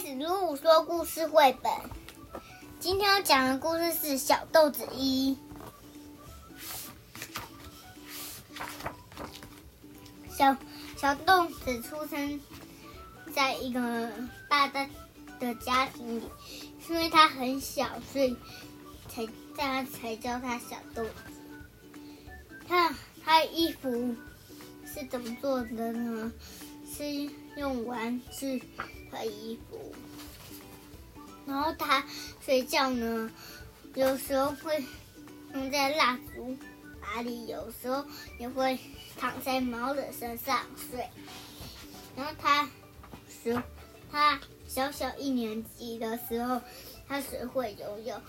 开始鲁鲁说故事绘本。今天要讲的故事是小豆子一。小小豆子出生在一个大大的家庭里，因为他很小，所以才大家才叫他小豆子。他他衣服是怎么做的呢？用玩具的衣服。然后他睡觉呢，有时候会用在蜡烛把里，有时候也会躺在猫的身上睡。然后他学他小小一年级的时候，他学会游泳，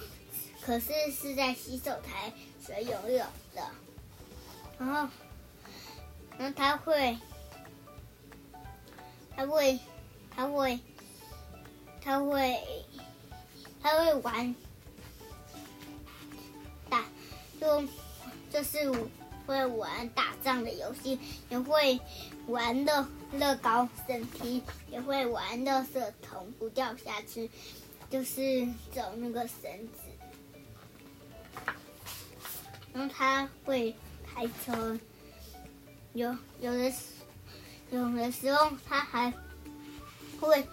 可是是在洗手台学游泳的。然后，然后他会，他会，他会，他会，他会玩打，就就是会玩打仗的游戏，也会玩的乐高绳梯，也会玩的色桶不掉下去，就是走那个绳子。然后他会。开车，有有的有的时候他还会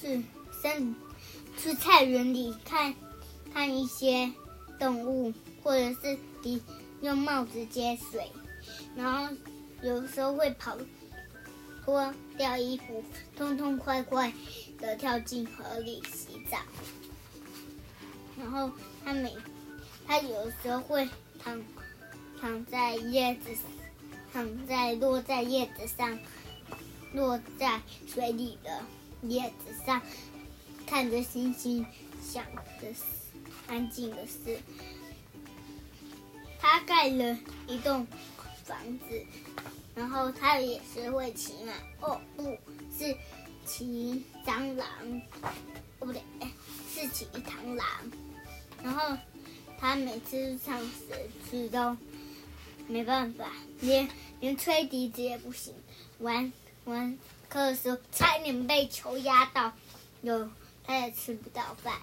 去森去菜园里看看一些动物，或者是你用帽子接水，然后有时候会跑脱掉衣服，痛痛快快的跳进河里洗澡。然后他每他有时候会躺。躺在叶子上，躺在落在叶子上，落在水里的叶子上，看着星星，想着安静的事。他盖了一栋房子，然后他也是会骑马。哦，不是骑蟑螂，哦不对，是骑螳螂。然后他每次上学去都。没办法，连连吹笛子也不行。玩玩课的时候，差点被球压到，有他也吃不到饭。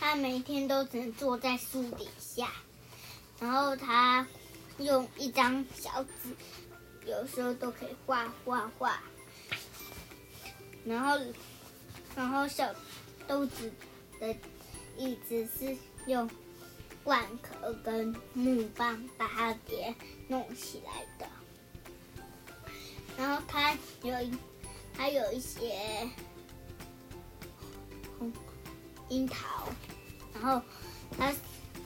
他每天都只能坐在树底下，然后他用一张小纸，有时候都可以画画画。然后，然后小豆子的椅子是用。罐壳跟木棒把它给弄起来的，然后它有，它有一些樱桃，然后它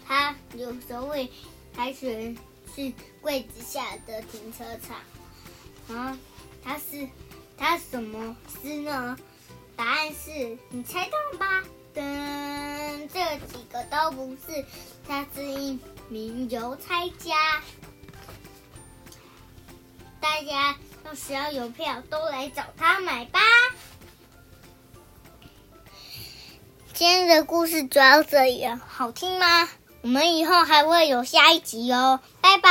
它有时候会开学去柜子下的停车场，然后它是它什么诗呢？答案是你猜到了吧？噔，这几个都不是，他是一名邮差家。大家要是要邮票，都来找他买吧。今天的故事主要这样，好听吗？我们以后还会有下一集哦，拜拜。